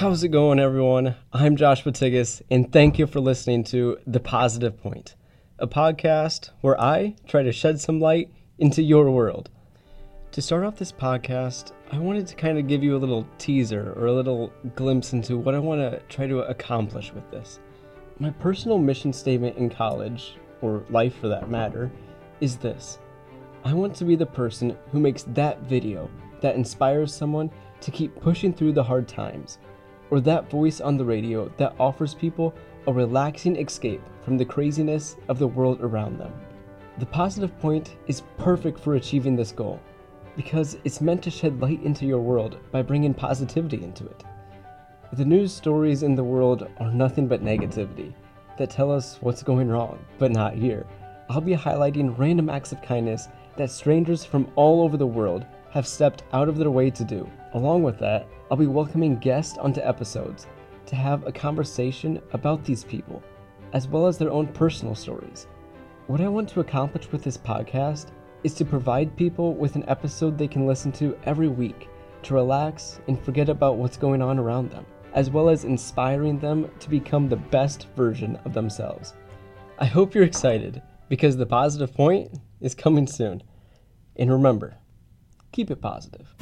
How's it going, everyone? I'm Josh Patigas, and thank you for listening to The Positive Point, a podcast where I try to shed some light into your world. To start off this podcast, I wanted to kind of give you a little teaser or a little glimpse into what I want to try to accomplish with this. My personal mission statement in college, or life for that matter, is this I want to be the person who makes that video that inspires someone to keep pushing through the hard times, or that voice on the radio that offers people a relaxing escape from the craziness of the world around them. The positive point is perfect for achieving this goal because it's meant to shed light into your world by bringing positivity into it. The news stories in the world are nothing but negativity that tell us what's going wrong, but not here. I'll be highlighting random acts of kindness that strangers from all over the world have stepped out of their way to do. Along with that, I'll be welcoming guests onto episodes to have a conversation about these people, as well as their own personal stories. What I want to accomplish with this podcast is to provide people with an episode they can listen to every week to relax and forget about what's going on around them, as well as inspiring them to become the best version of themselves. I hope you're excited because the positive point is coming soon. And remember, keep it positive.